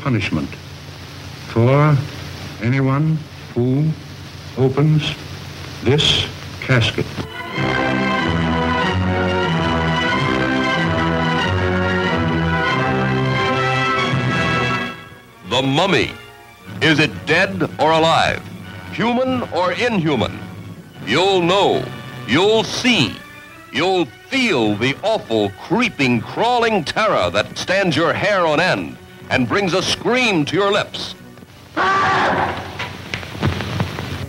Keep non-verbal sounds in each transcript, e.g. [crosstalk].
Punishment for anyone who opens this casket. The mummy. Is it dead or alive? Human or inhuman? You'll know. You'll see. You'll feel the awful, creeping, crawling terror that stands your hair on end and brings a scream to your lips.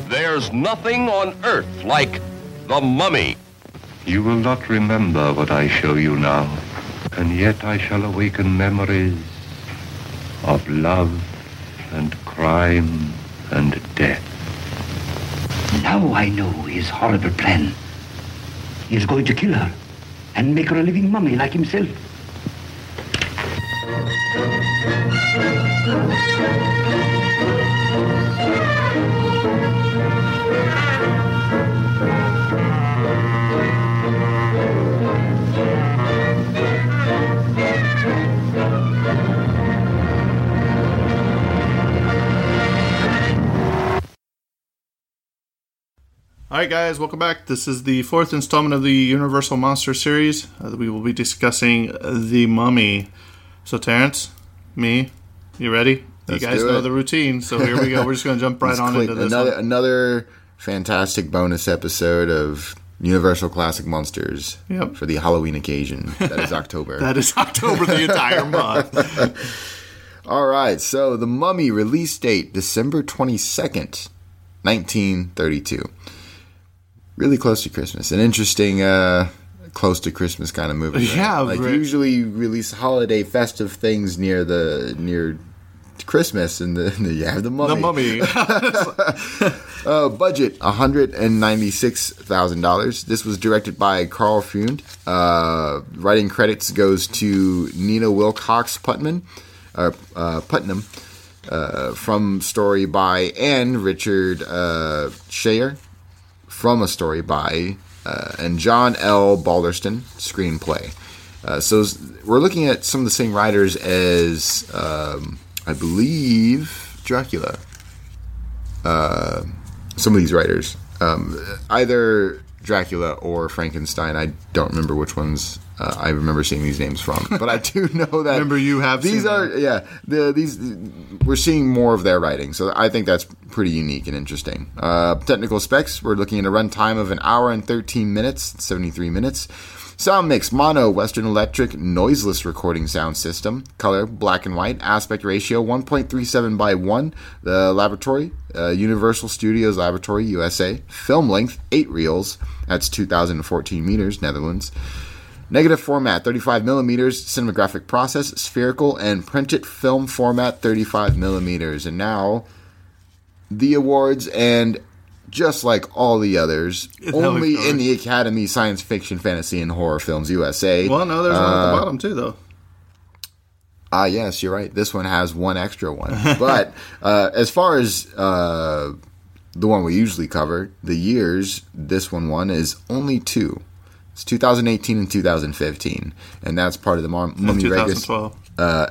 There's nothing on earth like the mummy. You will not remember what I show you now, and yet I shall awaken memories of love and crime and death. Now I know his horrible plan. He is going to kill her and make her a living mummy like himself. All right, guys, welcome back. This is the fourth installment of the Universal Monster series. Uh, we will be discussing The Mummy. So, Terrence, me, you ready? Let's you guys know the routine, so here we go. We're just going to jump [laughs] right on into this. another one. another fantastic bonus episode of Universal Classic Monsters Yep. for the Halloween occasion. That is October. [laughs] That is October the entire [laughs] month. All right, so the Mummy release date December 22nd, 1932. Really close to Christmas. An interesting uh close to Christmas kind of movie. right? Yeah, like right. usually release holiday festive things near the near Christmas and the, [laughs] you have the mummy. The Mummy. [laughs] [laughs] Uh, budget one hundred and ninety six thousand dollars. This was directed by Karl Freund. Uh, writing credits goes to Nina Wilcox Putman, uh, uh, Putnam, uh, from story by and Richard uh, Schayer, from a story by uh, and John L. Balderston screenplay. Uh, so we're looking at some of the same writers as um, I believe Dracula uh, some of these writers, um, either Dracula or Frankenstein. I don't remember which ones uh, I remember seeing these names from, [laughs] but I do know that. Remember you have these are them. yeah the these we're seeing more of their writing, so I think that's pretty unique and interesting. Uh, technical specs: we're looking at a runtime of an hour and thirteen minutes, seventy three minutes. Sound mix mono Western Electric noiseless recording sound system. Color black and white. Aspect ratio 1.37 by 1. The laboratory uh, Universal Studios Laboratory USA. Film length 8 reels. That's 2014 meters Netherlands. Negative format 35 millimeters. Cinematographic process spherical and printed film format 35 millimeters. And now the awards and just like all the others, [laughs] that only in the Academy Science Fiction, Fantasy, and Horror Films USA. well, no, there's one at Uh, the bottom, too, though. Ah, yes, you're right. This one has one extra one. but [laughs] uh, as far as uh, the one we usually cover, the years this one won is only two. It's 2018 and 2015, and that's part of the Mum- Mummy Regus. 2012. Uh,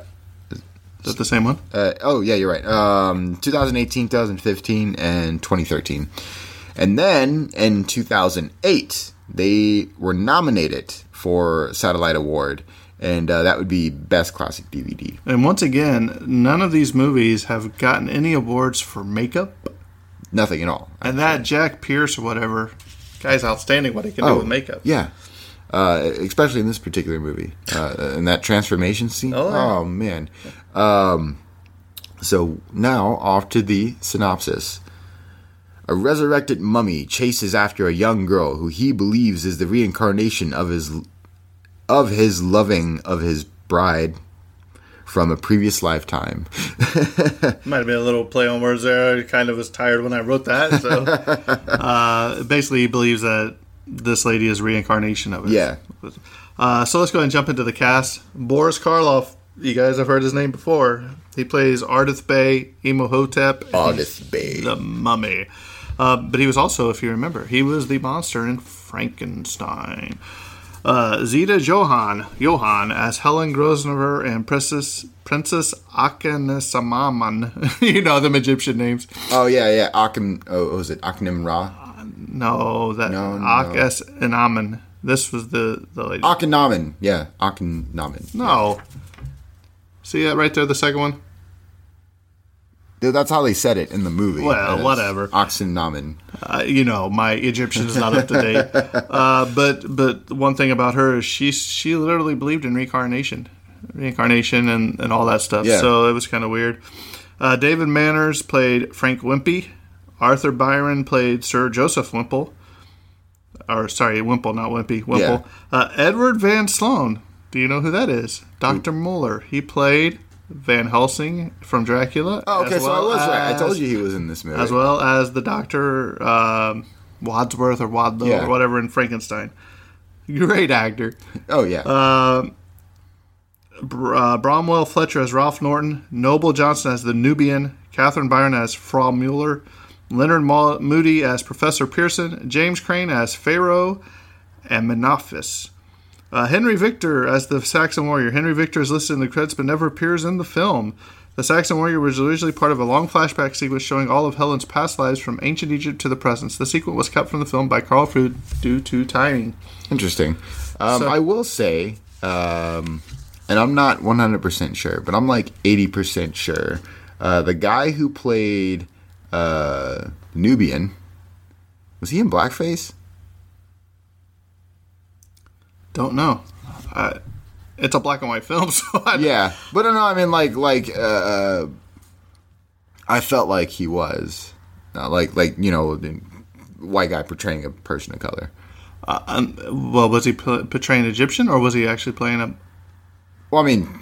is that the same one? Uh, oh yeah, you're right. Um, 2018, 2015, and 2013, and then in 2008 they were nominated for Satellite Award, and uh, that would be Best Classic DVD. And once again, none of these movies have gotten any awards for makeup. Nothing at all. And that Jack Pierce or whatever, guy's outstanding what he can do with makeup. Oh, Yeah. Uh, especially in this particular movie, uh, in that transformation scene. Oh, yeah. man! Um, so now off to the synopsis. A resurrected mummy chases after a young girl who he believes is the reincarnation of his of his loving of his bride from a previous lifetime. [laughs] Might have been a little play on words there. I kind of was tired when I wrote that. So [laughs] uh, basically, he believes that this lady is reincarnation of it. Yeah. Uh, so let's go ahead and jump into the cast. Boris Karloff. You guys have heard his name before. He plays Ardath Bey, Imhotep, Ardath Bey. the Mummy. Uh, but he was also, if you remember, he was the monster in Frankenstein. Uh, Zita Johann, Johann as Helen Grosvenor and Princess Princess Akhenasamman. [laughs] you know them Egyptian names. Oh yeah, yeah. Akim. Oh, was it Akhenim Ra? No, that No, no. Akhes and Amen. This was the the lady. Akhenamen. Yeah, Akhenamen. no. See that right there, the second one. That's how they said it in the movie. Well, whatever. Akhenamen. uh, you know, my Egyptian is not up to date. [laughs] Uh, but but one thing about her is she she literally believed in reincarnation, reincarnation and, and all that stuff. Yeah. So it was kind of weird. Uh, David Manners played Frank Wimpy. Arthur Byron played Sir Joseph Wimple. Or sorry, Wimple, not Wimpy. Wimple. Uh, Edward Van Sloan. Do you know who that is? Doctor Mueller. He played Van Helsing from Dracula. Oh, okay, as so I well was right. I told you he was in this movie. as well as the Doctor um, Wadsworth or Wadlow Yeah. or whatever in Frankenstein. Great actor. Oh yeah. Br- uh, Bramwell Fletcher as Ralph Norton, Noble Johnson as the Nubian, Kathryn Byron as Frau Mueller, Leonard Mo- Mudie as Professor Pearson, James Crane as Pharaoh, and Menophis. Uh, Henry Victor as the Saxon warrior. Henry Victor is listed in the credits but never appears in the film. The Saxon warrior was originally part of a long flashback sequence showing all of Helen's past lives from ancient Egypt to the present. The sequence was cut from the film by Karl Freund due to timing. Interesting. Um, so- I will say, um, and I'm not 100% sure, but I'm like 80% sure. Uh, the guy who played uh, Nubian, was he in blackface? Don't know. Uh, it's a black and white film, [laughs] so I Yeah, but no, I mean like like uh, uh, I felt like he was not like like you know the white guy portraying a person of color. Um, well, was he p- portraying Egyptian or was he actually playing a Well, I mean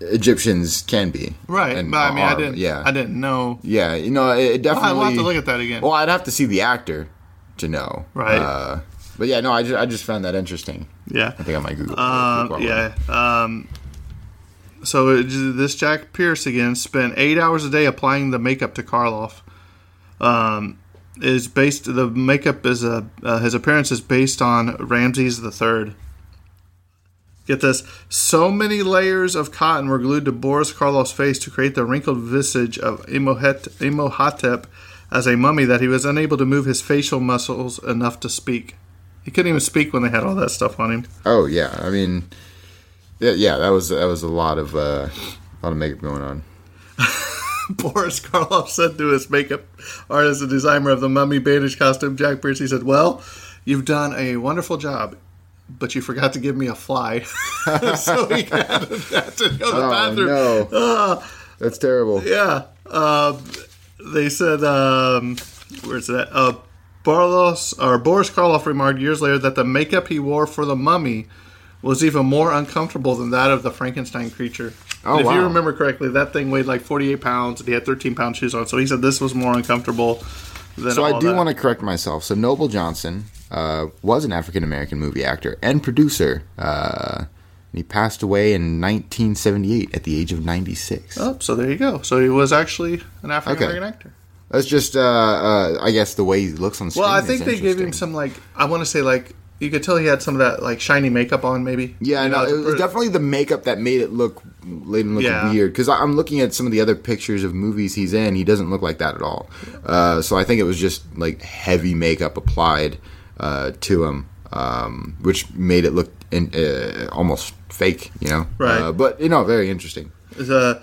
Egyptians can be right? and but I mean, I didn't. Yeah, I didn't know. Yeah, you know, it, it definitely. I'll have to look at that again. Well, I'd have to see the actor to know. Right. Uh, but yeah, no, I just, I just found that interesting. yeah. I think I might Google. Um, yeah. Um, so this Jack Pierce again spent eight hours a day applying the makeup to Karloff. Um, is based the makeup is a uh, his appearance is based on Ramses the Third. Get this: so many layers of cotton were glued to Boris Karloff's face to create the wrinkled visage of Imhotep as a mummy that he was unable to move his facial muscles enough to speak. He couldn't even speak when they had all that stuff on him. Oh yeah, I mean, yeah, yeah, that was that was a lot of uh, a lot of makeup going on. [laughs] Boris Karloff said to his makeup artist and designer of the mummy bandage costume, Jack Pierce, he said, Well, you've done a wonderful job, but you forgot to give me a fly. [laughs] so he [laughs] had, to go to the Oh bathroom. no, that's terrible. Yeah. Um, they said, um, where's that? Uh, Barlos, or Boris Karloff remarked years later that the makeup he wore for the mummy was even more uncomfortable than that of the Frankenstein creature. Oh, And if you remember correctly, that thing weighed like 48 pounds and he had 13 pound shoes on. So he said this was more uncomfortable than So I do that. want to correct myself. So Noble Johnson uh, was an African American movie actor and producer. Uh, And he passed away in 1978 at the age of 96. Oh, so there you go. So he was actually an African American Okay. actor. That's just, uh, uh, I guess, the way he looks on screen. Well, I think they gave him some like I want to say like you could tell he had some of that like shiny makeup on maybe. Yeah, You no, it was definitely the makeup that made it look made him look Yeah. weird. Because I'm looking at some of the other pictures of movies he's in, he doesn't look like that at all. Uh, so I think it was just like heavy makeup applied uh, to him, um, which made it look in, uh, almost fake. You know, Right. Uh, but you know, very interesting. the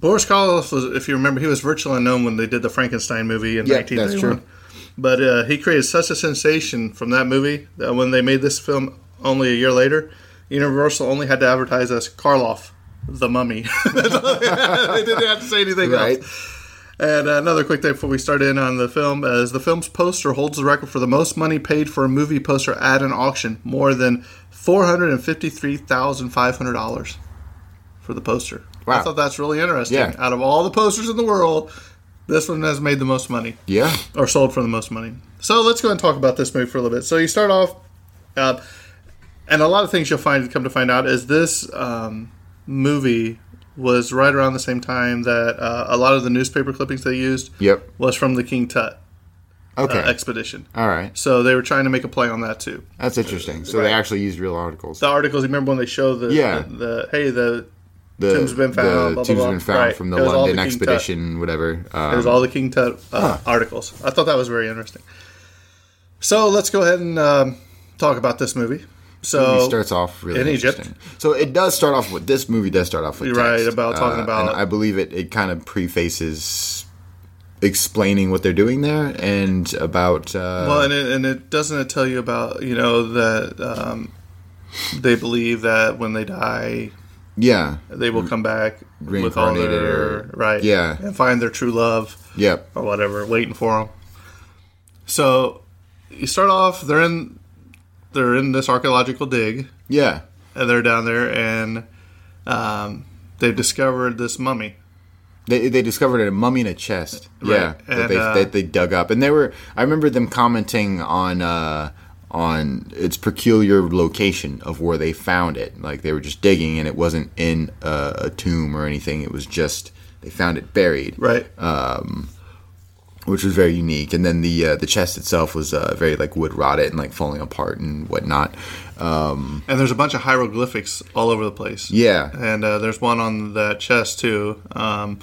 Boris Karloff was, if you remember, he was virtually unknown when they did the Frankenstein movie in Yeah, that's 1931. true. But uh, he created such a sensation from that movie that when they made this film only a year later, Universal only had to advertise as Karloff, the mummy. [laughs] They. Didn't have to say anything Right. else. And uh, another quick thing before we start in on the film, as the film's poster holds the record for the most money paid for a movie poster at an auction, more than four hundred and fifty-three thousand five hundred dollars for the poster. I thought that's really interesting. Yeah. Out of all the posters in the world, this one has made the most money Yeah, or sold for the most money. So let's go and talk about this movie for a little bit. So you start off, uh, and a lot of things you'll find come to find out is this um, movie was right around the same time that uh, a lot of the newspaper clippings they used Yep. was from the King Tut okay, uh, expedition. all right, So they were trying to make a play on that too. that's interesting. So they actually used real articles. The articles, you remember when they show the, Yeah. the, the hey the The tomb's been found, The blah, blah, been found Right. from the It London the King Tut. expedition, whatever. Um, It was all the King Tut uh, articles. I thought that was very interesting. So let's go ahead and um, talk about this movie. So movie starts off really in Egypt. So it does start off with this movie does start off with You're right, about talking about- and I believe it it kind of prefaces explaining what they're doing there and about uh, well, and it, and it doesn't it tell you about you know that um, they believe that when they die yeah. They will come back with all their or- right yeah. and find their true love yep. or whatever waiting for them. So you start off they're in they're in this archaeological dig. Yeah. And they're down there and um, they've discovered this mummy. they, they discovered a mummy in a chest. Yeah. Right, that they uh, that they dug up. And they were I remember them commenting on uh on its peculiar location of where they found it like they were just digging and it wasn't in a, a tomb or anything it was just they found it buried Right. which was very unique. And then the uh, the chest itself was uh, very like wood rotted and like falling apart and whatnot. Um, and there's a bunch of hieroglyphics all over the place. yeah, and uh, there's one on that chest too. Um,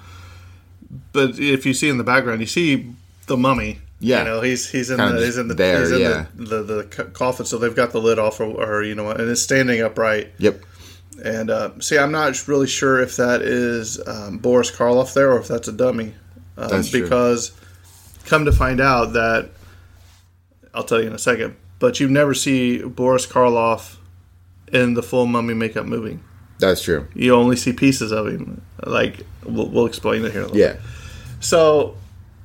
but if you see in the background, you see the mummy. Yeah. you know he's he's in Kinda the he's in the there, he's in yeah. the, the the coffin, so they've got the lid off, or, or you know, and it's standing upright. yep, And uh, see, I'm not really sure if that is um, Boris Karloff there or if that's a dummy, um, That's true. because come to find out that I'll tell you in a second. But you never see Boris Karloff in the full mummy makeup movie that's true. you only see pieces of him. Like we'll, we'll explain it here. In a little Yeah, So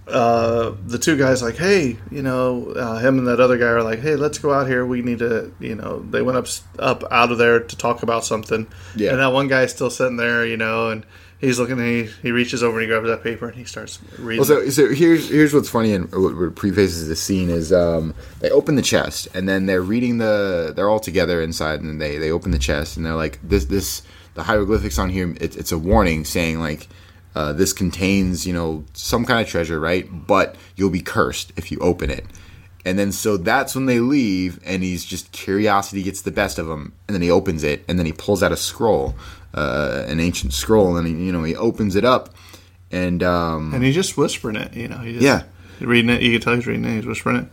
uh, the two guys like, hey, you know, uh, him and that other guy are like, hey, let's go out here. We need to, you know, they went up up out of there to talk about something. Yeah. And that one guy's still sitting there, you know, and he's looking. And he he reaches over and he grabs that paper and he starts reading. Well, so, so here's here's what's funny and what, what prefaces the scene is um, they open the chest and then they're reading the they're all together inside and they they open the chest and they're like this this the hieroglyphics on here it, it's a warning saying like uh, this contains you know some kind of treasure right but you'll be cursed if you open it and then so that's when they leave and he's just curiosity gets the best of him and then he opens it and then he pulls out a scroll uh, an ancient scroll and he, you know he opens it up and um, and he's just whispering it, you know. He just, Yeah. Reading it, you can tell he's reading it. He's whispering it.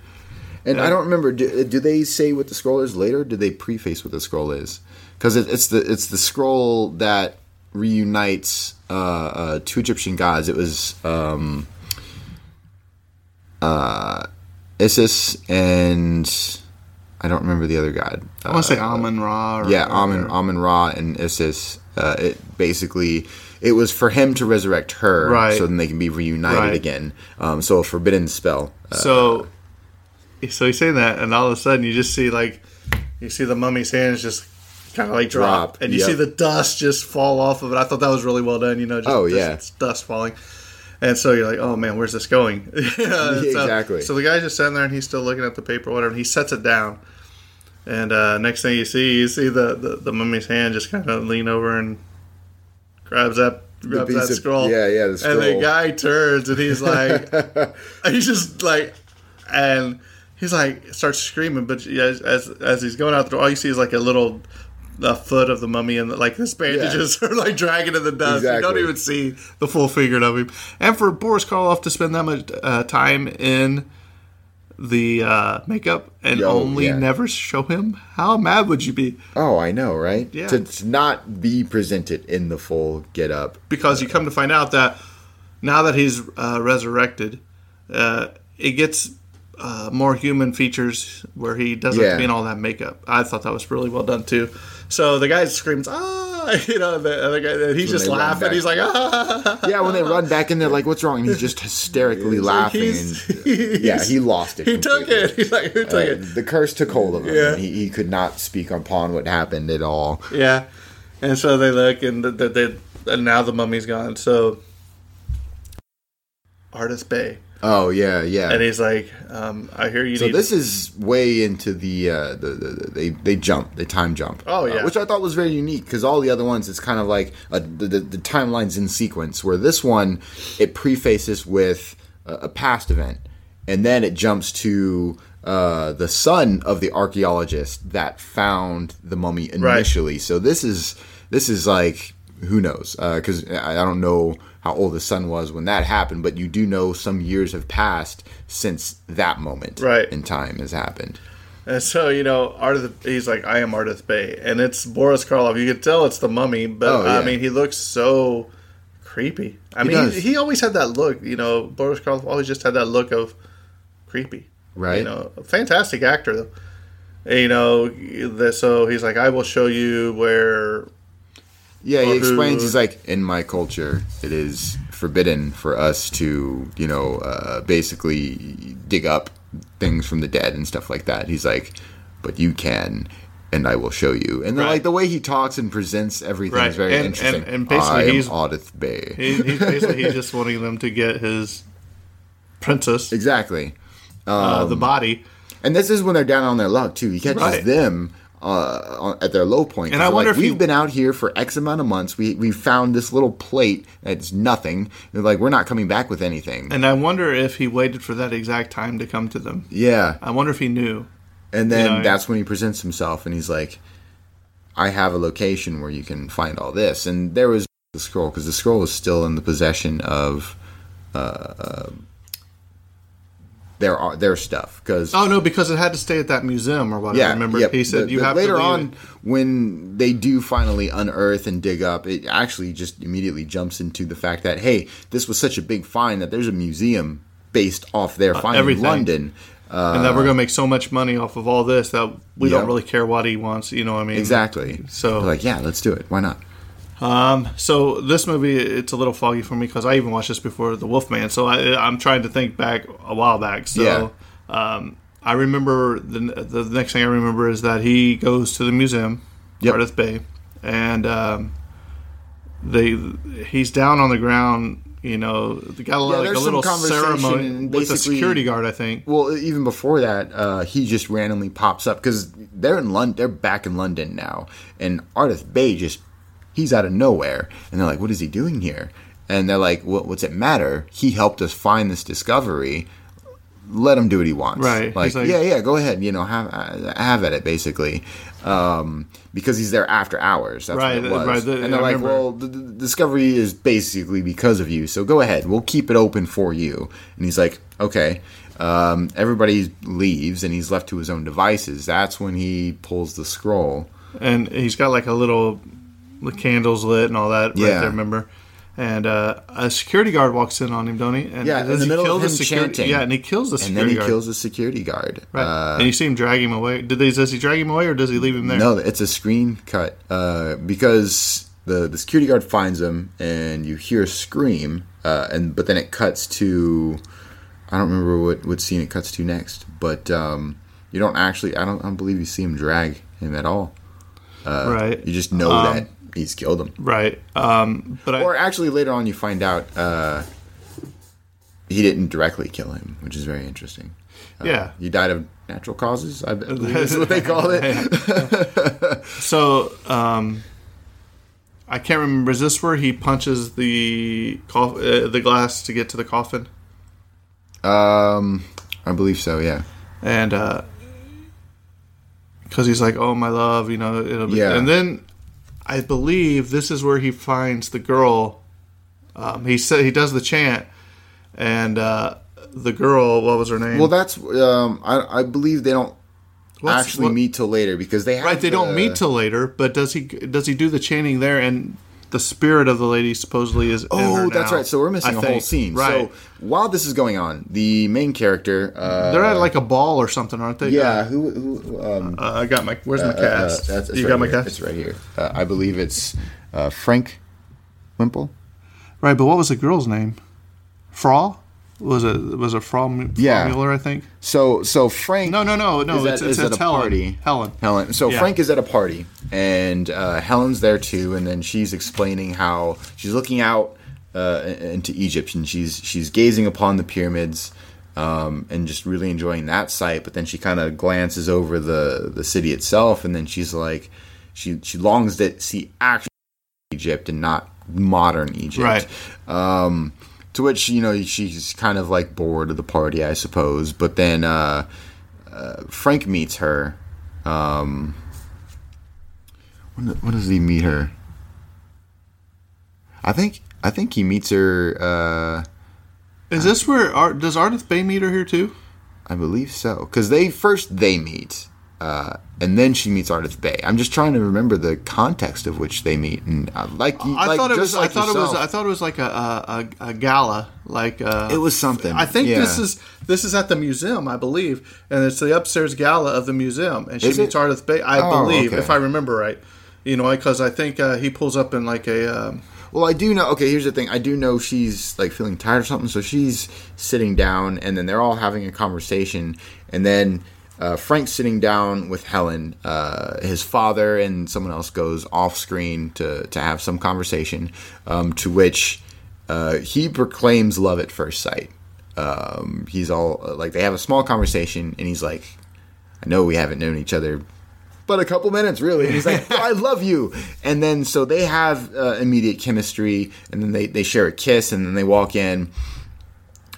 And I don't remember. Do, do they say what the scroll is later? Do they preface what the scroll is? Because it, it's the it's the scroll that reunites uh, uh, two Egyptian gods. It was um, uh, Isis and I don't remember the other god. I want to say Amun Ra. Or, Uh, yeah, or- Amun Amun Ra and Isis. Uh, it basically it was for him to resurrect her, Right. so then they can be reunited Right. again. Um, so a forbidden spell. Uh, So, so he's saying that, and all of a sudden you just see like you see the mummy's hands just kind of like drop, Drop, and you yep. see the dust just fall off of it. I thought that was really well done. You know, just, Oh, just yeah. dust falling. And so you're like, oh man, where's this going? [laughs] [laughs] So- exactly. So the guy's just sitting there and he's still looking at the paper, or whatever. And he sets it down, And uh, next thing you see, you see the, the, the mummy's hand just kind of lean over and grabs that grabs that of- scroll. yeah, yeah, the And the guy turns and he's like, [laughs] he's just like, and he's like starts screaming. But as as, as he's going out the door, all you see is like a little. The foot of the mummy and like this bandages [laughs] are like dragging in the dust. You don't even see the full figure of him. And for Boris Karloff to spend that much uh, time in the uh, makeup and Yo, only yeah. never show him, how mad would you be? Oh, I know, right? Yeah. To, to not be presented in the full get up. Because you come to find out that now that he's uh, resurrected, uh, it gets uh, more human features where he doesn't have Yeah. to be in all that makeup. I thought that was really well done too. So the guy screams, ah, [laughs] you know, the other guy, and he's when just laughing. He's like, ah. Yeah, when they run back in they're like, what's wrong? And he's just hysterically laughing. He's- and, [laughs] he's- yeah, he lost it. He took it. He's like, who took Uh, it? the curse took hold of him. Yeah. and He, he could not speak upon what happened at all. Yeah, and so they look, and th- th- they, and now the mummy's gone. So Ardath Bey, Oh yeah, yeah. and he's like, um, "I hear you so need." this is way into the, uh, the, the, the they they jump they time jump. Oh, uh, yeah. which I thought was very unique because all the other ones it's kind of like uh the, the the timelines in sequence. Where this one it prefaces with a, a past event, and then it jumps to uh, the son of the archaeologist that found the mummy initially. So this is this is like who knows uh, because I, I don't know how old the son was when that happened, but you do know some years have passed since that moment Right. in time has happened. and so you know, Ardath, he's like, "I am Ardath Bey," and it's Boris Karloff. You can tell it's the mummy, but Oh, yeah. I mean, he looks so creepy. I He mean, he, he always had that look. You know, Boris Karloff always just had that look of creepy. Right. You know, fantastic actor though. You know, the, so he's like, "I will show you where Yeah, he explains. He's like, in my culture, it is forbidden for us to, you know, uh, basically dig up things from the dead and stuff like that. He's like, but you can, and I will show you. And then, Right. like the way he talks and presents everything Right. is very And- interesting. and- and basically he's- Ardath Bey. He, he's basically he's just wanting them to get his princess, exactly. uh, the body. And this is when they're down on their luck too. He catches Right. them uh, at their low point. And I wonder like, if we've you- been out here for X amount of months. We we found this little plate that's nothing. They're like, we're not coming back with anything. And I wonder if he waited for that exact time to come to them. yeah, I wonder if he knew. and then You know, that's when he presents himself, and he's like, I have a location where you can find all this. And there was the scroll because the scroll is still in the possession of. Uh, uh, their their stuff because Oh no, because it had to stay at that museum or whatever. Yeah, remember yep. he said The- you the- have later to on when they do finally unearth and dig up. It actually just immediately jumps into the fact that hey, this was such a big find that there's a museum based off their find Uh, everything. in London. Uh, and that we're gonna make so much money off of all this that we don't really care what he wants. You know what I mean? exactly. So- They're like, yeah, let's do it. Why not? Um, so this movie it's a little foggy for me because I even watched this before The Wolfman. So I, I'm trying to think back a while back. So um, I remember the the next thing I remember is that he goes to the museum, Yep. Ardath Bey, and um, they he's down on the ground. You know, they got a, Yeah, like a little ceremony with the security guard. I think. Well, even before that, uh, he just randomly pops up because they're in London. They're back in London now, and Ardath Bey just he's out of nowhere, and they're like, "What is he doing here?" And they're like, what, "What's it matter? He helped us find this discovery. Let him do what he wants." Right. Like, like- yeah, yeah, go ahead. You know, have uh, have at it, basically. Um, because he's there after hours. That's Right, what it was. right, the- and they're I like, remember. "Well, the, the discovery is basically because of you. So go ahead. We'll keep it open for you." And he's like, "Okay." Um, everybody leaves, and he's left to his own devices. That's when he pulls the scroll. and he's got like a little the candles lit and all that right Yeah. there remember and uh, a security guard walks in on him don't he and Yeah, in the he middle of him security chanting. yeah and he kills the And security guard. And then he guard kills the security guard. right Uh, and you see him drag him away did they does he drag him away or does he leave him there No, it's a screen cut uh, because the the security guard finds him, and you hear a scream, uh, and but then it cuts to I don't remember what what scene it cuts to next, but um, you don't actually I don't I don't believe you see him drag him at all. right You just know Um, that he's killed him. right um, but I, Or actually, later on, you find out uh, he didn't directly kill him, which is very interesting. Uh, Yeah. he died of natural causes. I believe [laughs] is what they call it. So, um, I can't remember. Is this where he punches the uh, the glass to get to the coffin? um, I believe so. Yeah. And because he's like, "Oh my love," you know. It'll be, Yeah. And then I believe this is where he finds the girl. Um, he said he does the chant, and uh, the girl. What was her name? Well, that's um, I, I believe they don't What's- actually what- meet till later because they have Right, they don't meet till later. But does he? Does he do the chanting there? And the spirit of the lady supposedly is. in Oh, her that's now, right. So we're missing I a whole scene. Right. So while this is going on, the main character, uh, They're at like a ball or something, aren't they? yeah, who, who um, Uh, I got my. Where's my uh, cast? that's, you right got my here. cast. It's right here. Uh, I believe it's uh, Frank Wimple. Right, but what was the girl's name? Fra? Was it was it from Yeah. Mueller? I think. So so Frank. No, no, no, no. is at- it's at it's a Helen. party. Helen. Helen. So Yeah. Frank is at a party, and uh, Helen's there too, and then she's explaining how she's looking out uh, into Egypt, and she's she's gazing upon the pyramids. Um, and just really enjoying that sight, but then she kind of glances over the the city itself, and then she's like, she she longs to see actual Egypt and not modern Egypt. Right. Um, to which you know she's kind of like bored of the party, I suppose. But then uh, uh, Frank meets her. Um, when, when does he meet her? I think I think he meets her. Uh, Is this where Art, does Ardath Bey meet her here too? I believe so because they first they meet, uh, and then she meets Ardath Bey. I'm just trying to remember the context of which they meet, and uh, like you, I like, thought it was. like I thought it was. I thought it was like a a, a, gala. Like uh, It was something, I think this is this is at the museum, I believe, and it's the upstairs gala of the museum, and she Is meets it? Ardath Bey. I Oh, believe, okay. if I remember right. You know, because I think uh, he pulls up in like a. Um, Well, I do know. Okay, here's the thing. I do know she's like feeling tired or something, so she's sitting down, and then they're all having a conversation, and then uh, Frank's sitting down with Helen. Uh, his father and someone else goes off screen to to have some conversation, um, to which uh, he proclaims love at first sight. Um, he's all like they have a small conversation, and he's like, "I know we haven't known each other." But a couple minutes, really. And he's like, "I love you." And then so they have uh, immediate chemistry, and then they, they share a kiss, and then they walk in,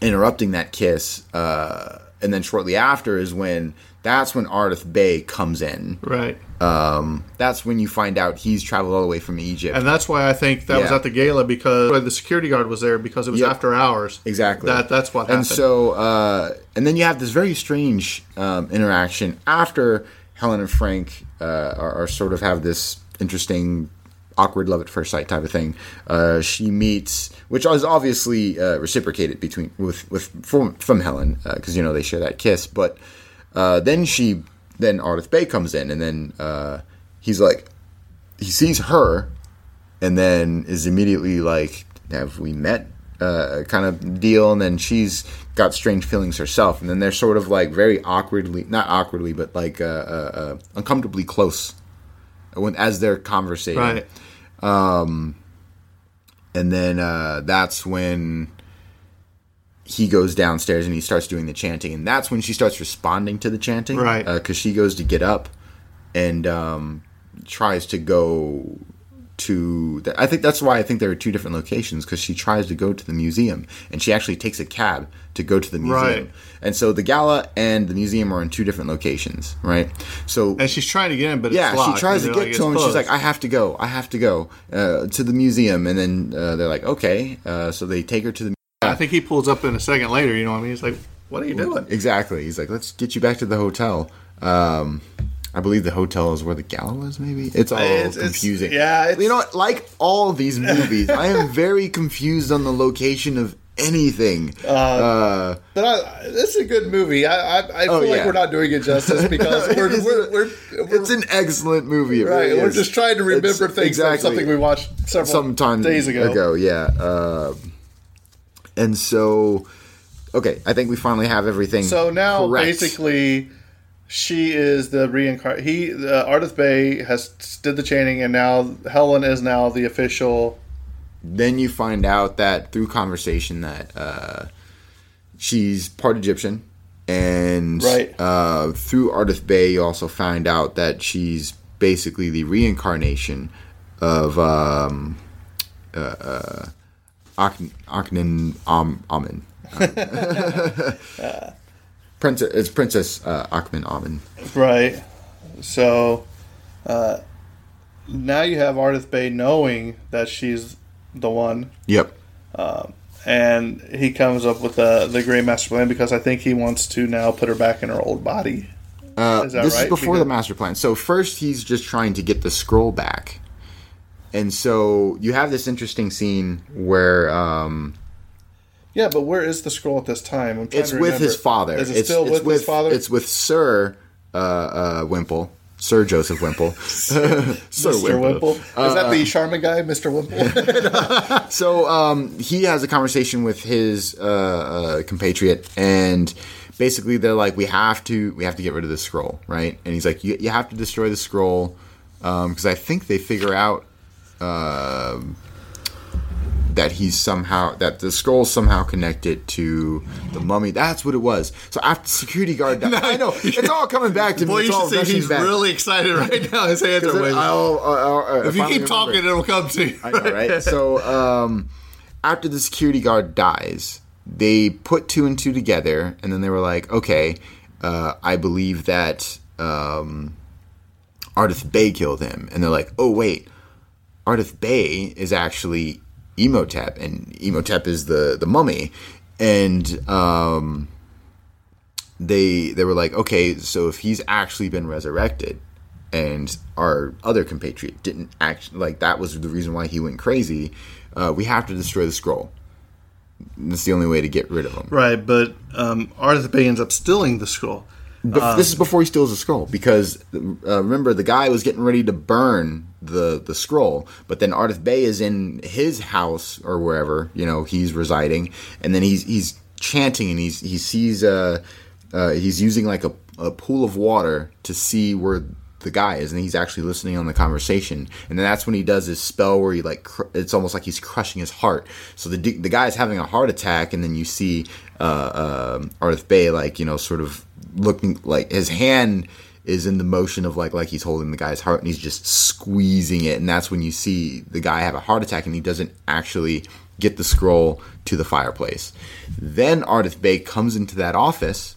interrupting that kiss. Uh, and then shortly after is when that's when Ardath Bey comes in. right. Um, that's when you find out he's traveled all the way from Egypt. And that's why I think that was at the gala because the security guard was there because it was Yep. after hours. Exactly. That that's what happened. and so, uh, and then you have this very strange um, interaction after Helen and Frank uh, are, are sort of have this interesting, awkward love at first sight type of thing. Uh, she meets, which is obviously uh, reciprocated between with with from from Helen because you know they share that kiss, but uh, then she then Ardath Bey comes in, and then uh, he's like, he sees her, and then is immediately like, "Have we met?" Uh, kind of deal, and then she's got strange feelings herself, and then they're sort of like very awkwardly, not awkwardly, but like uh, uh, uncomfortably close when as they're conversating, right. and then uh, that's when he goes downstairs and he starts doing the chanting, and that's when she starts responding to the chanting, Right. Because she goes to get up and um, tries to go to. The, I think that's why I think there are two different locations because she tries to go to the museum and she actually takes a cab to go to the museum, Right. and so the gala and the museum are in two different locations, right? So And she's trying to get in, but yeah, locked. she tries to get like, to him. and She's like, "I have to go. I have to go uh, to the museum." And then uh, they're like, "Okay." Uh, so they take her to the think he pulls up in a second later. You know what I mean? He's like, "What are you doing?" exactly. He's like, "Let's get you back to the hotel." Um, I believe the hotel is where the gala was. Maybe it's all It's- it's- confusing. yeah, it's- you know, what? like all these [laughs] movies, I am very confused on the location of anything. Uh, But I, this is a good movie. I, I, I Oh, feel like yeah. we're not doing it justice [laughs] because we're, It we're, we're, we're, it's an excellent movie. It right. really We're just trying to remember It's- things exactly. from something we watched several some time days ago. yeah. Uh, and so, okay, I think we finally have everything. So now, correct. basically, she is the reincarnate. He, uh, Ardath Bey, has did the chaining, and now Helen is now the official. then you find out that through conversation that uh, she's part Egyptian and Right. uh, through Ardath Bey, you also find out that she's basically the reincarnation of um, uh, uh, Am- Amen. [laughs] Princess, it's Princess uh, Amen. Right. So uh, now you have Ardath Bey knowing that she's the one, Yep. and he comes up with the the great master plan because I think he wants to now put her back in her old body. Uh, Is that this right? is before Because- the master plan. So first, he's just trying to get the scroll back, and so you have this interesting scene where um, Yeah, but where is the scroll at this time? I'm it's to with his father. Is it it's, still it's with, his father? It's with Sir uh, uh, Wimple, Sir Joseph Wimple, [laughs] Sir Mr. Wimple. Is that Uh, the Sharma guy, Mr. Wimple? [laughs] So um, he has a conversation with his uh, uh, compatriot, and basically they're like, "We have to, we have to get rid of the scroll, right?" And he's like, "You, you have to destroy the scroll," because I think they figure out um that he's somehow that the scroll's somehow connected to the mummy. That's what it was. So after security guard, died, I know [laughs] it's all coming back to me. It's you should see he's back. really excited right [laughs] now. His hands are waving. I'll- I'll- I'll- If you keep talking, it'll come to you. I know, right? so um, after the security guard dies, they put two and two together, and then they were like, okay, uh, I believe that um, Ardath Bey killed him, and they're like, oh wait, Ardath Bey is actually Imhotep, and Imhotep is the the mummy, and um, they they were like, okay, so if he's actually been resurrected, and our other compatriot didn't act like that was the reason why he went crazy, uh, we have to destroy the scroll. That's the only way to get rid of him. right, but um, Bay ends up stealing the scroll. Bef- this is before he steals the scroll because uh, remember the guy was getting ready to burn the the scroll, but then Ardath Bey is in his house or wherever you know he's residing, and then he's he's chanting and he's he sees uh, uh he's using like a, a pool of water to see where the guy is, and he's actually listening on the conversation, and then that's when he does his spell where he like cr- it's almost like he's crushing his heart. So the the guy's having a heart attack, and then you see uh, uh, Ardath Bey like you know sort of looking like his hand is in the motion of like like he's holding the guy's heart and he's just squeezing it. And that's when you see the guy have a heart attack and he doesn't actually get the scroll to the fireplace. Then Ardath Bey comes into that office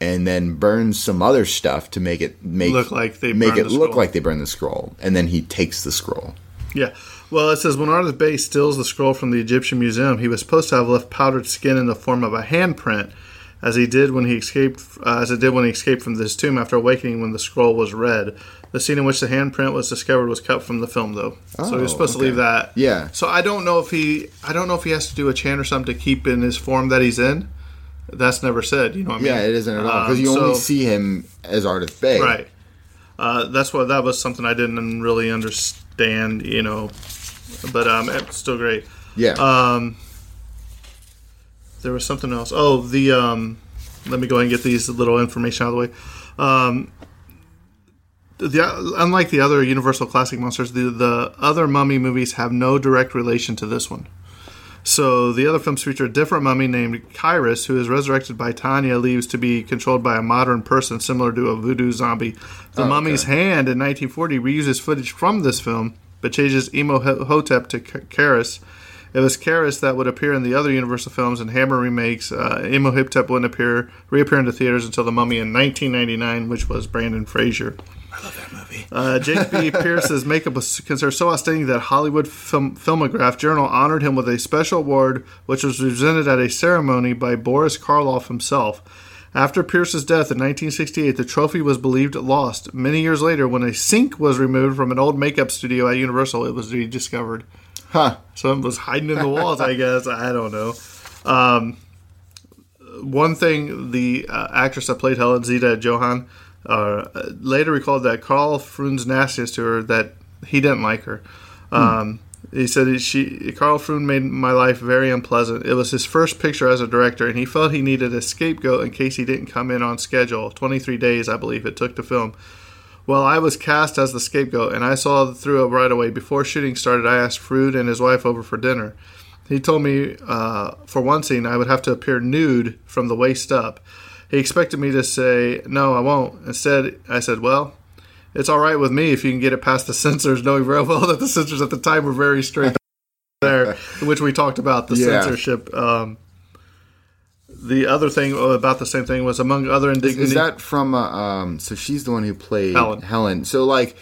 and then burns some other stuff to make it make Look like they make it the look like they burn the scroll. And then he takes the scroll. Yeah. Well, it says when Ardath Bey steals the scroll from the Egyptian museum, he was supposed to have left powdered skin in the form of a handprint, as he did when he escaped, uh, as it did when he escaped from this tomb after awakening when the scroll was read. The scene in which the handprint was discovered was cut from the film, though. Oh, so he was Oh, supposed to leave that. Yeah. So I don't know if he, I don't know if he has to do a chant or something to keep in his form that he's in. That's never said. You know what I mean? yeah it isn't at all because Um, you only see him as Ardath Bey Right. Uh, that's what that was something I didn't really understand, you know. But um, it's still great. yeah Um, there was something else. Oh, the um, let me go ahead and get these little information out of the way. Um, the unlike the other Universal classic monsters, the the other Mummy movies have no direct relation to this one. So the other films feature a different mummy named Kharis, who is resurrected by tana, leaves to be controlled by a modern person similar to a voodoo zombie. The Mummy's Hand in 1940 reuses footage from this film, but changes Imhotep to K- Kharis. It was Kharis that would appear in the other Universal films and Hammer remakes. Uh, Imhotep wouldn't appear reappear into theaters until The Mummy in 1999, which was Brendan Fraser. I love that movie. uh, Jack P. [laughs] Pierce's makeup was considered so outstanding that Hollywood Film- Filmograph Journal honored him with a special award, which was presented at a ceremony by Boris Karloff himself. After Pierce's death in 1968, the trophy was believed lost. Many years later, when a sink was removed from an old makeup studio at Universal, it was rediscovered. Huh So it was hiding in the walls, I guess. I don't know. Um, one thing, the uh, actress that played Helen Zita Johann uh, later recalled that Karl Freund's nastiness to her that he didn't like her. Um, he said she Karl Freund made my life very unpleasant. It was his first picture as a director, and he felt he needed a scapegoat in case he didn't come in on schedule. Twenty three days, I believe, it took to film. Well, I was cast as the scapegoat, and I saw through it right away. Before shooting started, I asked Freund and his wife over for dinner. He told me uh, for one scene I would have to appear nude from the waist up. He expected me to say, no, I won't. Instead, I said, well, it's all right with me if you can get it past the [laughs] censors, knowing very well that the censors at the time were very strict [laughs] there, which we talked about the Yeah. censorship. Um, the other thing about the same thing was among other indignities. is that from? Uh, um, so she's the one who played Helen. Helen. So like,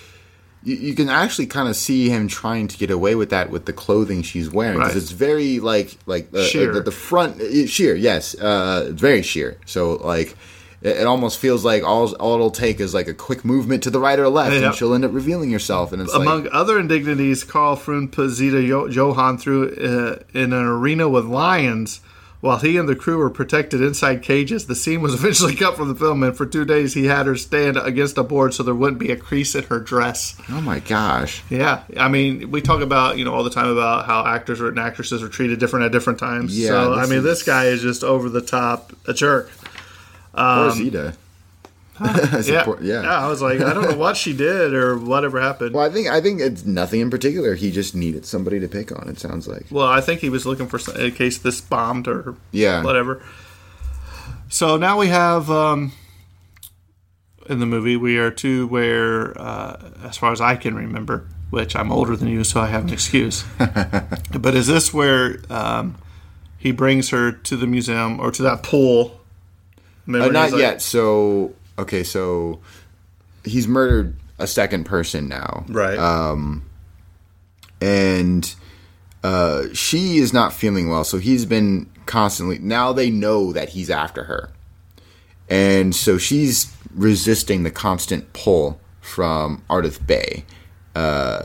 you, you can actually kind of see him trying to get away with that with the clothing she's wearing. 'cause Right. it's very like like uh, Sheer. The, the front uh, sheer. Yes, uh, it's very sheer. So like. It it almost feels like all, all it'll take is like a quick movement to the right or left, Yeah. and she'll end up revealing herself. And it's Among like, other indignities, Karl Freund put Zita Jo- Johann through uh, in an arena with lions while he and the crew were protected inside cages. The scene was [laughs] eventually cut from the film, and for two days he had her stand against a board so there wouldn't be a crease in her dress. oh my gosh, Yeah, I mean, we talk about you know all the time about how actors and actresses are treated different at different times. Yeah, so I mean, is- this guy is just over the top a jerk. poor Zita. Um, Um, [laughs] Yeah, impor- yeah. I was like, I don't know what she did or whatever happened. Well, I think I think it's nothing in particular. He just needed somebody to pick on. It sounds like. Well, I think he was looking for some, in case this bombed or Yeah. whatever. So now we have um, in the movie we are to where, uh, as far as I can remember, which I'm older than you, so I have an excuse. [laughs] but is this where um, he brings her to the museum or to that pool? Uh, not like- yet. So okay, so he's murdered a second person now, Right. and uh, she is not feeling well. So he's been constantly. Now they know that he's after her, and so she's resisting the constant pull from Ardath Bey. Uh,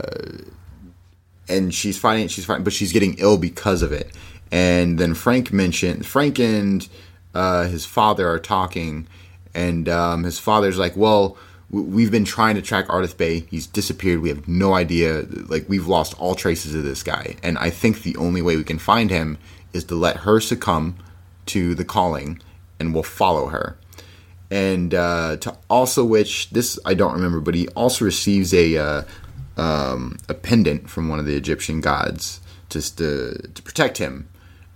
and she's fighting. She's fighting, but she's getting ill because of it. And then Frank mentioned Frank and uh, his father are talking, and um, his father's like, "Well, we've been trying to track Ardath Bey. He's disappeared. We have no idea. Like we've lost all traces of this guy. And I think the only way we can find him is to let her succumb to the calling, and we'll follow her." and uh, to also which this I don't remember, but he also receives a uh, um, a pendant from one of the Egyptian gods just to to protect him,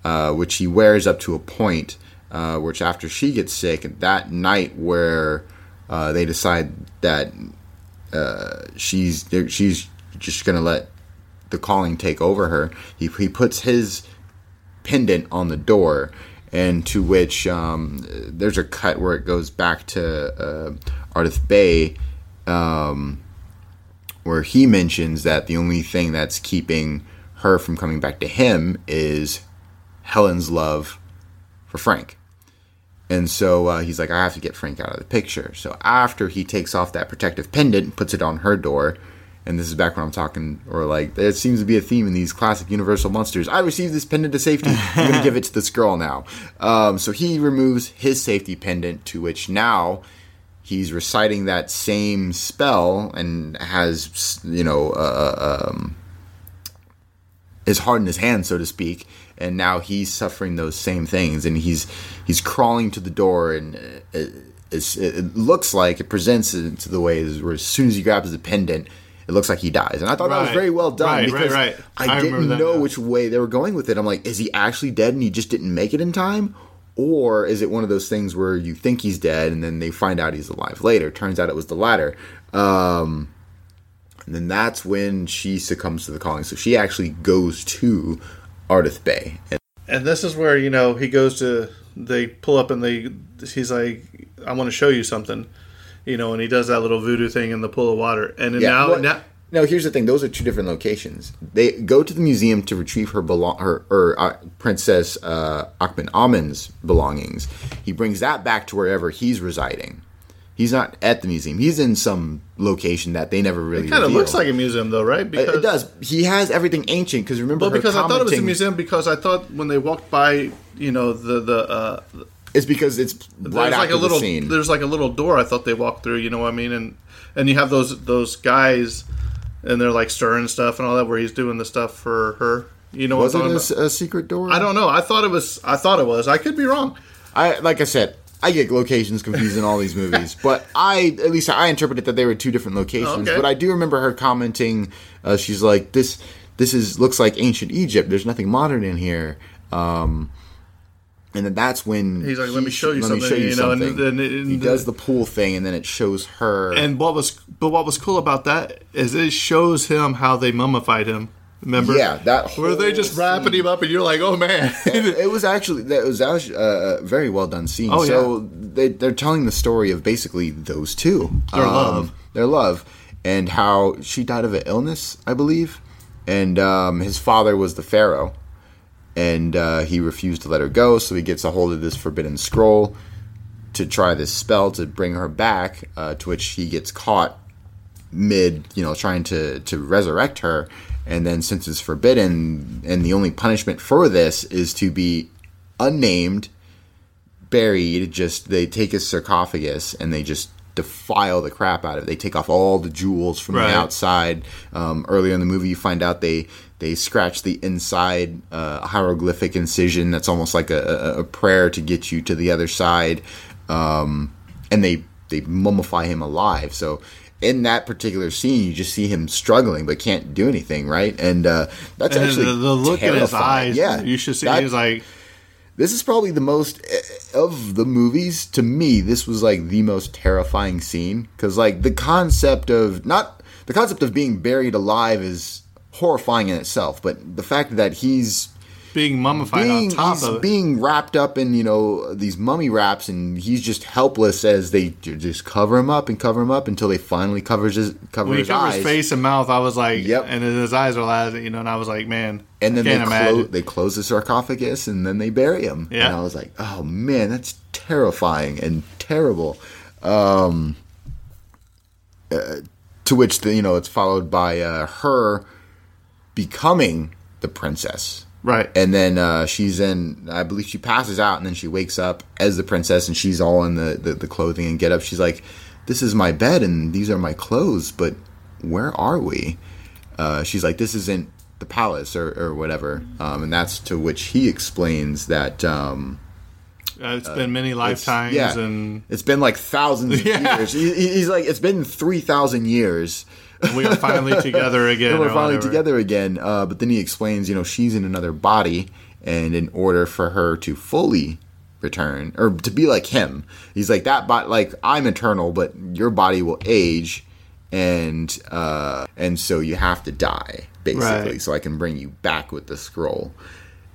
uh, which he wears up to a point. Uh, which after she gets sick, that night where uh, they decide that uh, she's she's just gonna let the calling take over her, he he puts his pendant on the door, and to which um, there's a cut where it goes back to uh, Bey, um, where he mentions that the only thing that's keeping her from coming back to him is Helen's love for Frank. And so uh, he's like, I have to get Frank out of the picture. So after he takes off that protective pendant and puts it on her door, and this is back when I'm talking, or like, there seems to be a theme in these classic Universal monsters. I received this pendant to safety. I'm going to give it to this girl now. Um, so he removes his safety pendant, to which now he's reciting that same spell and has, you know, uh, um, his heart in his hand, so to speak, and now he's suffering those same things, and he's he's crawling to the door, and it, it's, it looks like it presents it to the way where as soon as he grabs the pendant, it looks like he dies, and I thought that was very well done Right, right, because right. I, I didn't know now. which way they were going with it. I'm like, is he actually dead and he just didn't make it in time? Or is it one of those things where you think he's dead and then they find out he's alive later? Turns out it was the latter. Um, and then that's when she succumbs to the calling. So she actually goes to Ardath Bey. And And this is where you know he goes to. They pull up and they. He's like, "I want to show you something," you know, and he does that little voodoo thing in the pool of water. And then now, well, now, no, here's the thing. Those are two different locations. They go to the museum to retrieve her belong her or uh, Princess uh, Anck-es-en-Amon's belongings. He brings that back to wherever he's residing. He's not at the museum. He's in some location that they never really. it kind of looks like a museum, though, right? It- it does. He has everything ancient because remember. Well, because I thought it was a museum because I thought when they walked by, you know, the the uh, It's because it's right there's after like a little the scene. there's like a little door I thought they walked through. You know what I mean? And and you have those those guys, and they're like stirring stuff and all that, where he's doing the stuff for her. You know Was it a, a secret door? I don't know. I thought it was. I thought it was. I could be wrong. I like I said, I get locations confused in all these movies, [laughs] but I at least I interpreted that they were two different locations. Okay. But I do remember her commenting. Uh, she's like, "This this is looks like ancient Egypt. There's nothing modern in here." Um, and then that's when He's like, "Let me show you let me something," show you you know, and something. then- and he the- does the pool thing, and then it shows her. And what was but what was cool about that is it shows him how they mummified him. Remember? yeah, that whole Where they just wrapping scene. him up, and you're like, "Oh man!" it was actually that was actually uh, a very well done scene. Oh, so they they're telling the story of basically those two, Their love. their love, and how she died of an illness, I believe, and um, his father was the pharaoh, and uh, he refused to let her go. So he gets a hold of this forbidden scroll to try this spell to bring her back. Uh, to which he gets caught mid, you know, trying to to resurrect her. And then since it's forbidden, and the only punishment for this is to be unnamed, buried. Just they take his sarcophagus and they just defile the crap out of it. They take off all the jewels from Right. the outside. Um, earlier in the movie, you find out they they scratch the inside uh, hieroglyphic incision. That's almost like a, a, prayer to get you to the other side. Um, and they they mummify him alive. So in that particular scene, you just see him struggling but can't do anything, right? And uh, that's And actually the, the look in his eyes, Yeah, you should see. That- he's like, this is probably the most eh, of the movies to me this was like the most terrifying scene because like the concept of not the concept of being buried alive is horrifying in itself but the fact that he's being mummified being, on top of it. being wrapped up in you know these mummy wraps and he's just helpless as they just cover him up and cover him up until they finally covers his cover when he his covers eyes face and mouth, I was like, Yep. and then his eyes are loud, you know, and I was like, man, and then they imagine. they close the sarcophagus and then they bury him. Yeah. And I was like, oh man, that's terrifying and terrible. Um, uh, to which the, you know it's followed by uh, her becoming the princess. Right. And then uh, she's in, I believe she passes out, and then she wakes up as the princess, and she's all in the, the, the clothing and get up. She's like, This is my bed, and these are my clothes, but where are we? Uh, she's like, This isn't the palace or, or whatever. Um, and that's to which he explains that. Um, Uh, it's been many lifetimes, yeah, and it's been like thousands of [laughs] Yeah. years. He, he- he's like, It's been 3,000 years. We are finally [laughs] together again. and we're finally whatever. together again. Uh, but then he explains, you know, she's in another body, and in order for her to fully return or to be like him, he's like that. But like I'm eternal, but your body will age, and uh, and so you have to die basically, Right. so I can bring you back with the scroll.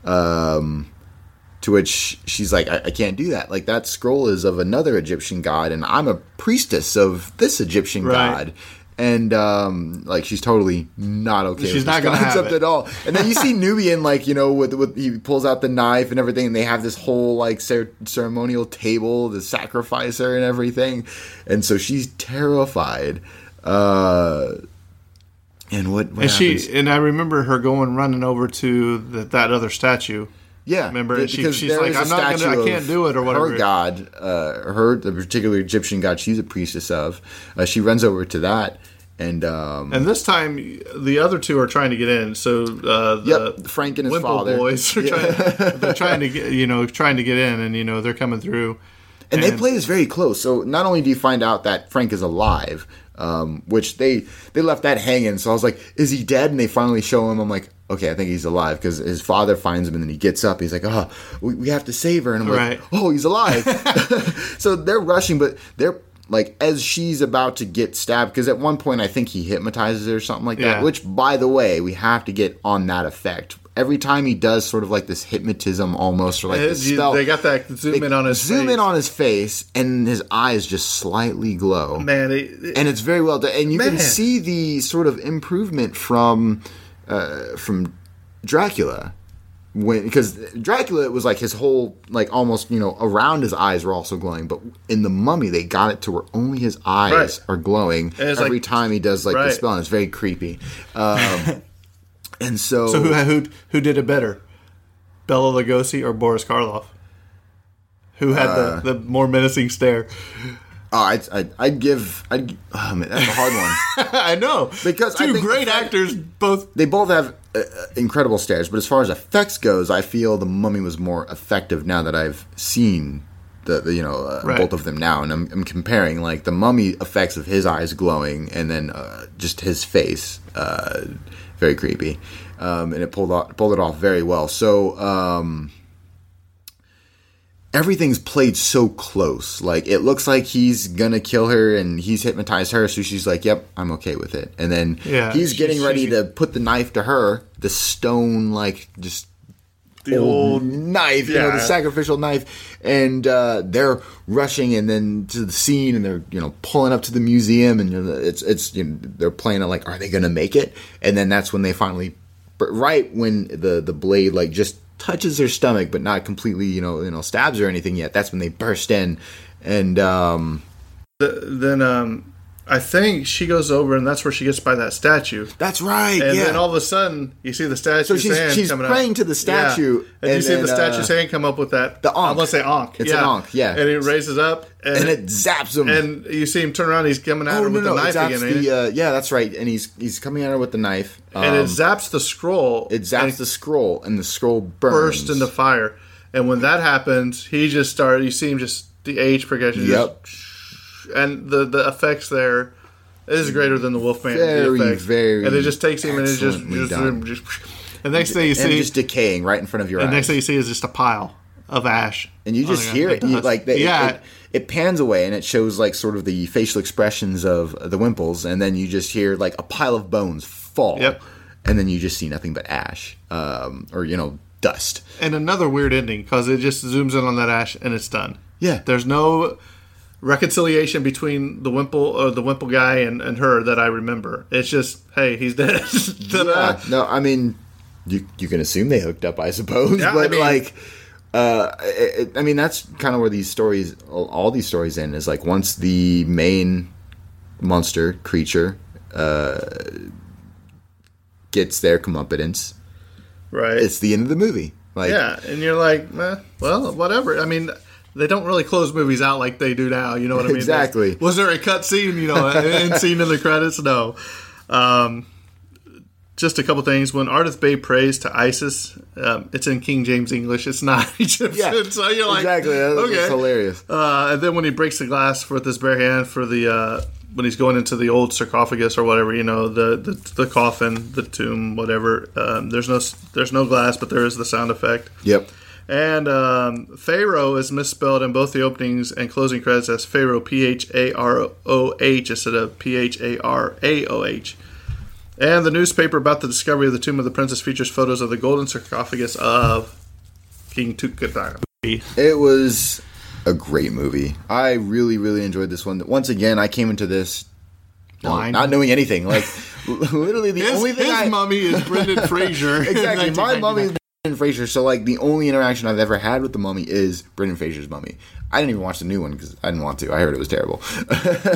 Um, to which she's like, I, I can't do that. Like that scroll is of another Egyptian god, and I'm a priestess of this Egyptian Right. god. And um, like she's totally not okay. She's with not this gonna have it. at all. And then you see Nubian [laughs] like you know with with he pulls out the knife and everything, and they have this whole like cer- ceremonial table the sacrificer and everything. And so she's terrified. Uh, and what, what And happens? she and I remember her going running over to the, that other statue. Yeah, Remember, be- she- because she's like, "I'm not gonna- I can't do it," or whatever. Her god, uh, her the particular Egyptian god she's a priestess of. Uh, she runs over to that, and um, And this time, the other two are trying to get in. So uh, the Yep, Frank and his Whemple father. boys are trying. [laughs] They're trying to get you know trying to get in, and you know they're coming through. and they play this very close. So not only do you find out that Frank is alive, um, which they they left that hanging. So I was like, is he dead? And they finally show him. I'm like, okay, I think he's alive because his father finds him and then he gets up. He's like, oh, we, we have to save her. And I'm Right. like, oh, he's alive. [laughs] [laughs] so they're rushing, but they're like as she's about to get stabbed because at one point I think he hypnotizes her or something like that. Yeah. Which, by the way, we have to get on that effect. Every time he does sort of like this hypnotism almost or like Uh, this spell, they got that zoom in on his zoom face. in on his face and his eyes just slightly glow man. It, it- and it's very well done and you can see the sort of improvement from uh, from dracula when because dracula it was like his whole like almost you know around his eyes were also glowing but in the mummy they got it to where only his eyes Right. are glowing And every like- time he does like the spell and it's very creepy um, [laughs] and so, so who who who did it better, Bela Lugosi or Boris Karloff? Who had Uh, the, the more menacing stare? Oh, I'd, I'd, I'd give I'd, oh man that's a hard one [laughs] I know Because two great fact- actors, both they both have uh, uh, incredible stares, but as far as effects goes, I feel the Mummy was more effective now that I've seen the, the you know uh, Right. both of them now, and I'm, I'm comparing like the Mummy effects of his eyes glowing, and then uh, just his face, uh, very creepy, um, and it pulled off, pulled it off very well. So. Um, everything's played so close. Like it looks like he's gonna kill her and he's hypnotized her, so she's like, "Yep, I'm okay with it." And then Yeah, he's getting ready to put the knife to her, the stone like just The old knife, you know, the sacrificial knife, and uh, they're rushing and then to the scene, and they're you know pulling up to the museum, and you know, it's it's you know, they're playing it like, are they gonna make it? And then that's when they finally, right when the the blade like just touches her stomach, but not completely, you know, you know, stabs her or anything yet. That's when they burst in, and um, the, then um, I think she goes over and that's where she gets by that statue. that's right, And yeah. then all of a sudden, you see the statue's So she's- hand she's coming praying up. to the statue, Yeah. And, you see then, the statue's uh, hand come up with that. the I ankh. want to say ankh. It's an yeah. yeah. And it raises up, and, and it zaps him. and you see him turn around. He's coming at oh her no, with no, the knife again, the uh, yeah, that's right. And he's he's coming at her with the knife, and it Um, zaps the scroll. It zaps the scroll, and the scroll burns. burst into fire. And when that happens, he just started. You see him just the age progression. Yep. just- and the the effects there is greater than the Wolfman. Very, the effects. very And it just takes him and it just just, just the next thing you and see, just decaying right in front of your the next thing you see is just a pile of ash. and you just the hear it. You, like the, yeah. it, it, it pans away and it shows like sort of the facial expressions of the Whemples, and then you just hear like a pile of bones fall. Yep. And then you just see nothing but ash, um, or you know, dust. and another weird ending because it just zooms in on that ash and it's done. Yeah. There's no reconciliation between the Whemple or the Whemple guy and, and her that I remember. It's just, hey, he's dead. [laughs] Yeah, no, I mean, you you can assume they hooked up, I suppose, Yeah, but I mean- like, uh, it, I mean, that's kind of where these stories, all, all these stories end is like once the main monster creature uh, gets their comeuppance, Right. it's the end of the movie. Like, yeah. And you're like, eh, well, whatever. I mean, they don't really close movies out like they do now. You know what I mean? Exactly. Was there a cut scene, you know, [laughs] an scene in the credits? No. Um, just a couple things. When Ardath Bey prays to Isis, um, it's in King James English. It's not [laughs] Egyptian. Yeah, [laughs] so you're like, exactly. That's, okay. that's hilarious. Uh, and then when he breaks the glass with his bare hand for the uh, when he's going into the old sarcophagus or whatever, you know, the the, the coffin, the tomb, whatever. Um, there's no there's no glass, but there is the sound effect. Yep. And um, Pharaoh is misspelled in both the openings and closing credits as Pharaoh, P H A R O H, instead of P H A R A O H. And the newspaper about the discovery of the tomb of the princess features photos of the golden sarcophagus of King Tutankhamun. It was a great movie. I really, really enjoyed this one. Once again, I came into this no, Blind. not knowing anything. Like, [laughs] literally, the His, only thing his I mummy is Brendan [laughs] Fraser. exactly. [laughs] My mummy is Brendan Fraser, so like the only interaction I've ever had with the mummy is Brendan Fraser's mummy. I didn't even watch the new one because I didn't want to. I heard it was terrible.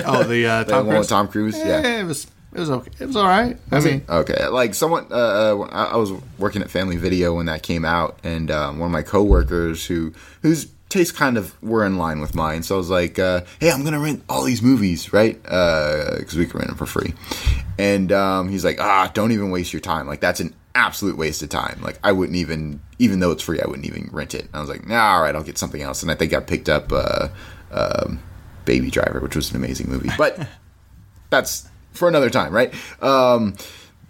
Oh, the uh, [laughs] The Tom one Cruise. with Tom Cruise, yeah. Eh, it was it was okay. It was all right. I mean, Okay, like someone, uh, uh, I I was working at Family Video when that came out, and um, one of my coworkers who whose tastes kind of were in line with mine, so I was like, uh, "Hey, I'm gonna rent all these movies, right? Because we can rent them for free." And um, he's like, "Ah, don't even waste your time. Like that's an absolute waste of time. Like I wouldn't even, even though it's free, I wouldn't even rent it." And I was like, "Nah, all right, I'll get something else." And I think I picked up uh, um, Baby Driver, which was an amazing movie, but [laughs] that's for another time, right? Um,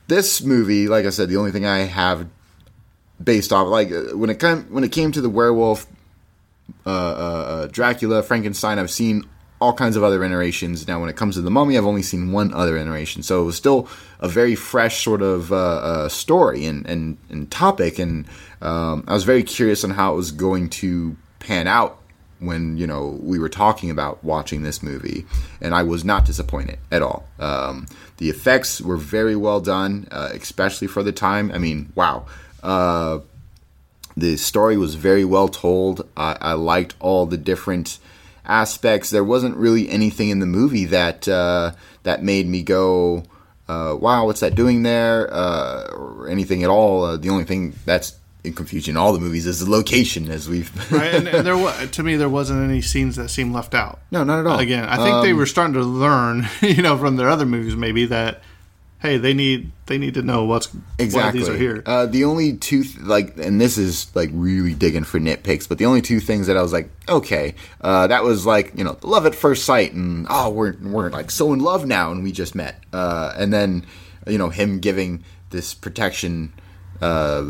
this movie, like I said, the only thing I have based off, like uh, when it came when it came to the werewolf, uh, uh, uh, Dracula, Frankenstein, I've seen all kinds of other iterations. Now, when it comes to the Mummy, I've only seen one other iteration, so it was still a very fresh sort of uh, uh, story and, and and topic, and um, I was very curious on how it was going to pan out when you know we were talking about watching this movie, and I was not disappointed at all. Um, the effects were very well done, uh, especially for the time. I mean, wow. Uh, the story was very well told. I, I liked all the different aspects. There wasn't really anything in the movie that uh, that made me go, uh, "Wow, what's that doing there?" Uh, or anything at all. Uh, the only thing that's in confusion in all the movies is the location, as we've [laughs] right? and, and there was, to me, there wasn't any scenes that seemed left out. no, not at all. Again, I think they were starting to learn, [laughs] you know, from their other movies, maybe that hey, they need they need to know what's exactly why these are here. Uh, the only two th- like, and this is like really digging for nitpicks, but the only two things that I was like, okay, uh, that was like you know love at first sight, and oh we're we're like so in love now, and we just met, uh, and then you know him giving this protection, uh,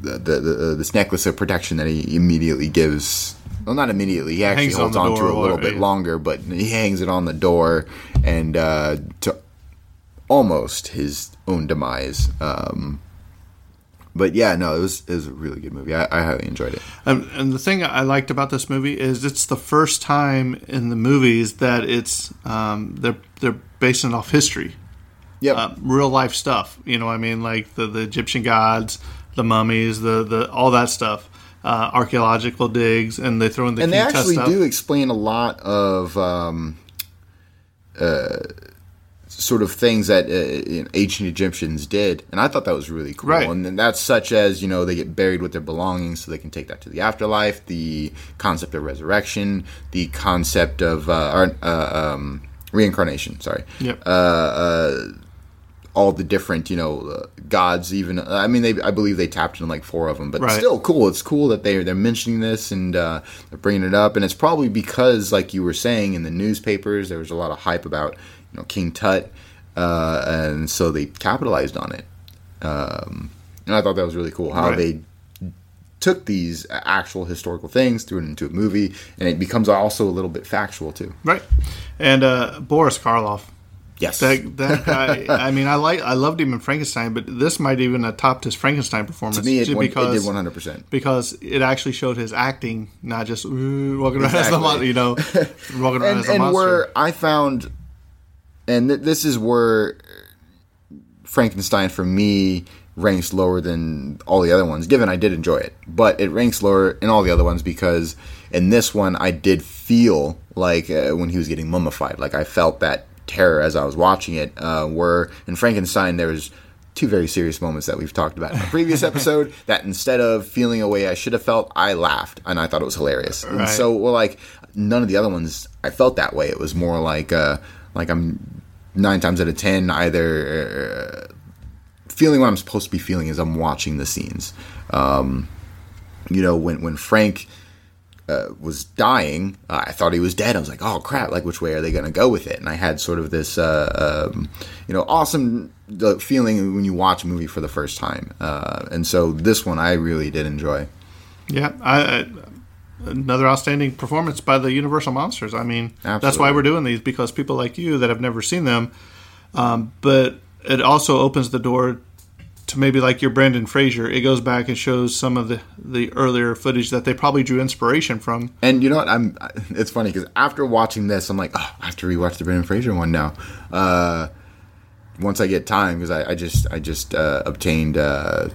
the, the, the this necklace of protection that he immediately gives well, not immediately. He actually Hangs holds the on, to it a little bit yeah. longer, but he hangs it on the door and uh, to almost his own demise. Um, but yeah, no, it was it was a really good movie. I, I highly enjoyed it. And, and the thing I liked about this movie is it's the first time in the movies that it's um, they're they're basing it off history, Yep. uh, real life stuff. You know, what I mean, like the, the Egyptian gods, the mummies, the the all that stuff, uh, archaeological digs, and they throw in the and they actually do explain a lot of um, uh, sort of things that uh, ancient Egyptians did, and I thought that was really cool. Right. And then that's such as you know they get buried with their belongings, so they can take that to the afterlife. The concept of resurrection, the concept of uh, uh, um, reincarnation. Sorry. Yep. all the different you know uh, gods even i mean they i believe they tapped in like four of them but Right. still cool it's cool that they they're mentioning this and uh, they're bringing it up and it's probably because like you were saying in the newspapers there was a lot of hype about you know king tut uh, and so they capitalized on it um, and i thought that was really cool how Right. they took these actual historical things threw it into a movie and it becomes also a little bit factual too right, and uh, Boris Karloff. yes That, that guy, I mean, I like, I loved him in Frankenstein, but this might even have topped his Frankenstein performance. to me it, won- it because, did 100% because it actually showed his acting, not just walking around as the Exactly. mon- you know, walking around and, as a and monster. where I found, and th- this is where Frankenstein for me ranks lower than all the other ones. Given I did enjoy it, but it ranks lower in all the other ones because in this one I did feel like uh, when he was getting mummified, like I felt that terror as I was watching it. Uh, where in Frankenstein there was. Two very serious moments that we've talked about in a previous [laughs] episode. That instead of feeling a way I should have felt, I laughed and I thought it was hilarious. And so well, like none of the other ones I felt that way. It was more like uh, like I'm nine times out of ten either uh, feeling what I'm supposed to be feeling as I'm watching the scenes. Um, you know, when when Frank uh, was dying, uh, I thought he was dead. I was like, oh crap! Like, which way are they going to go with it? And I had sort of this, uh, um, you know, awesome uh, feeling when you watch a movie for the first time. Uh, and so this one I really did enjoy. Yeah, I, I, another outstanding performance by the Universal Monsters. I mean, that's why we're doing these because people like you that have never seen them, um, but it also opens the door to maybe like your Brendan Fraser. It goes back and shows some of the the earlier footage that they probably drew inspiration from. And you know what? I'm. [laughs] It's funny because after watching this, I'm like, oh, I have to rewatch the Brendan Fraser one now. Uh, once I get time, because I, I just I just uh, obtained uh,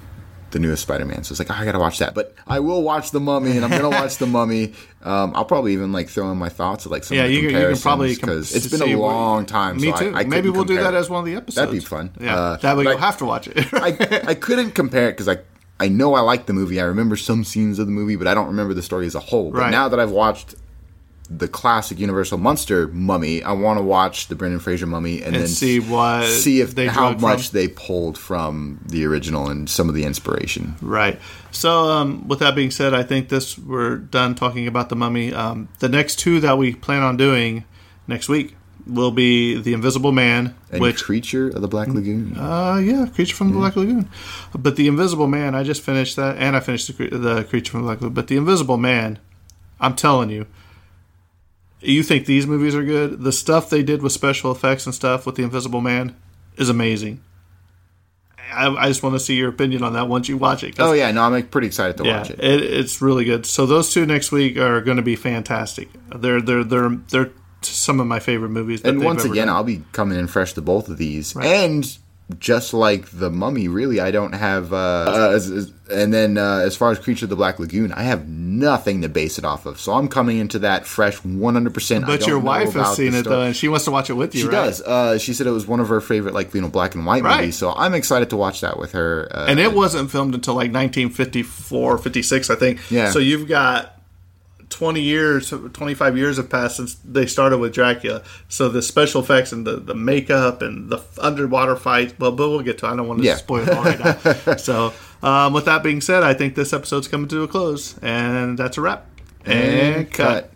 the newest Spider-Man, so it's like oh, I gotta watch that. But I will watch the Mummy, and I'm gonna watch the Mummy. [laughs] Um, I'll probably even like throw in my thoughts of like some Yeah, of the you, can- you can probably because com- it's been a long time. Me so too. I, I maybe we'll do that as one of the episodes. That'd be fun. Yeah, Uh, that way you'll I- have to watch it. I, [laughs] I couldn't compare it because I I know I like the movie. I remember some scenes of the movie, but I don't remember the story as a whole. But Right. now that I've watched the classic Universal Monster Mummy, I want to watch the Brendan Fraser Mummy and, And then see what see if they how much from. they pulled from the original and some of the inspiration. Right. So, um, with that being said, I think this we're done talking about the mummy. Um, the next two that we plan on doing next week will be the Invisible Man, And which Creature of the Black Lagoon. uh, yeah, Creature from the Black Lagoon. But the Invisible Man, I just finished that, and I finished the, the Creature from the Black Lagoon. But the Invisible Man, I'm telling you, you think these movies are good? The stuff they did with special effects and stuff with the Invisible Man is amazing. I, I just want to see your opinion on that once you watch it. oh yeah, no, I'm pretty excited to yeah, watch it. It, it's really good. So those two next week are going to be fantastic. They're they're they're they're some of my favorite movies. That and once again, done. I'll be coming in fresh to both of these. And just like the Mummy, really, I don't have. Uh, uh, and then uh, as far as Creature of the Black Lagoon, I have nothing to base it off of. So I'm coming into that fresh, 100. percent but your wife has seen it though, and she wants to watch it with you. She right? does. Uh, she said it was one of her favorite, like you know, black and white Right. movies. So I'm excited to watch that with her. Uh, and it wasn't filmed until like 1954, 56, I think. Yeah. So you've got 20 years, 25 years have passed since they started with Dracula. So the special effects and the, the makeup and the underwater fights, well, but we'll get to. it. I don't want to Yeah. spoil it all right now. [laughs] so um, with that being said, I think this episode's coming to a close, and that's a wrap. and cut.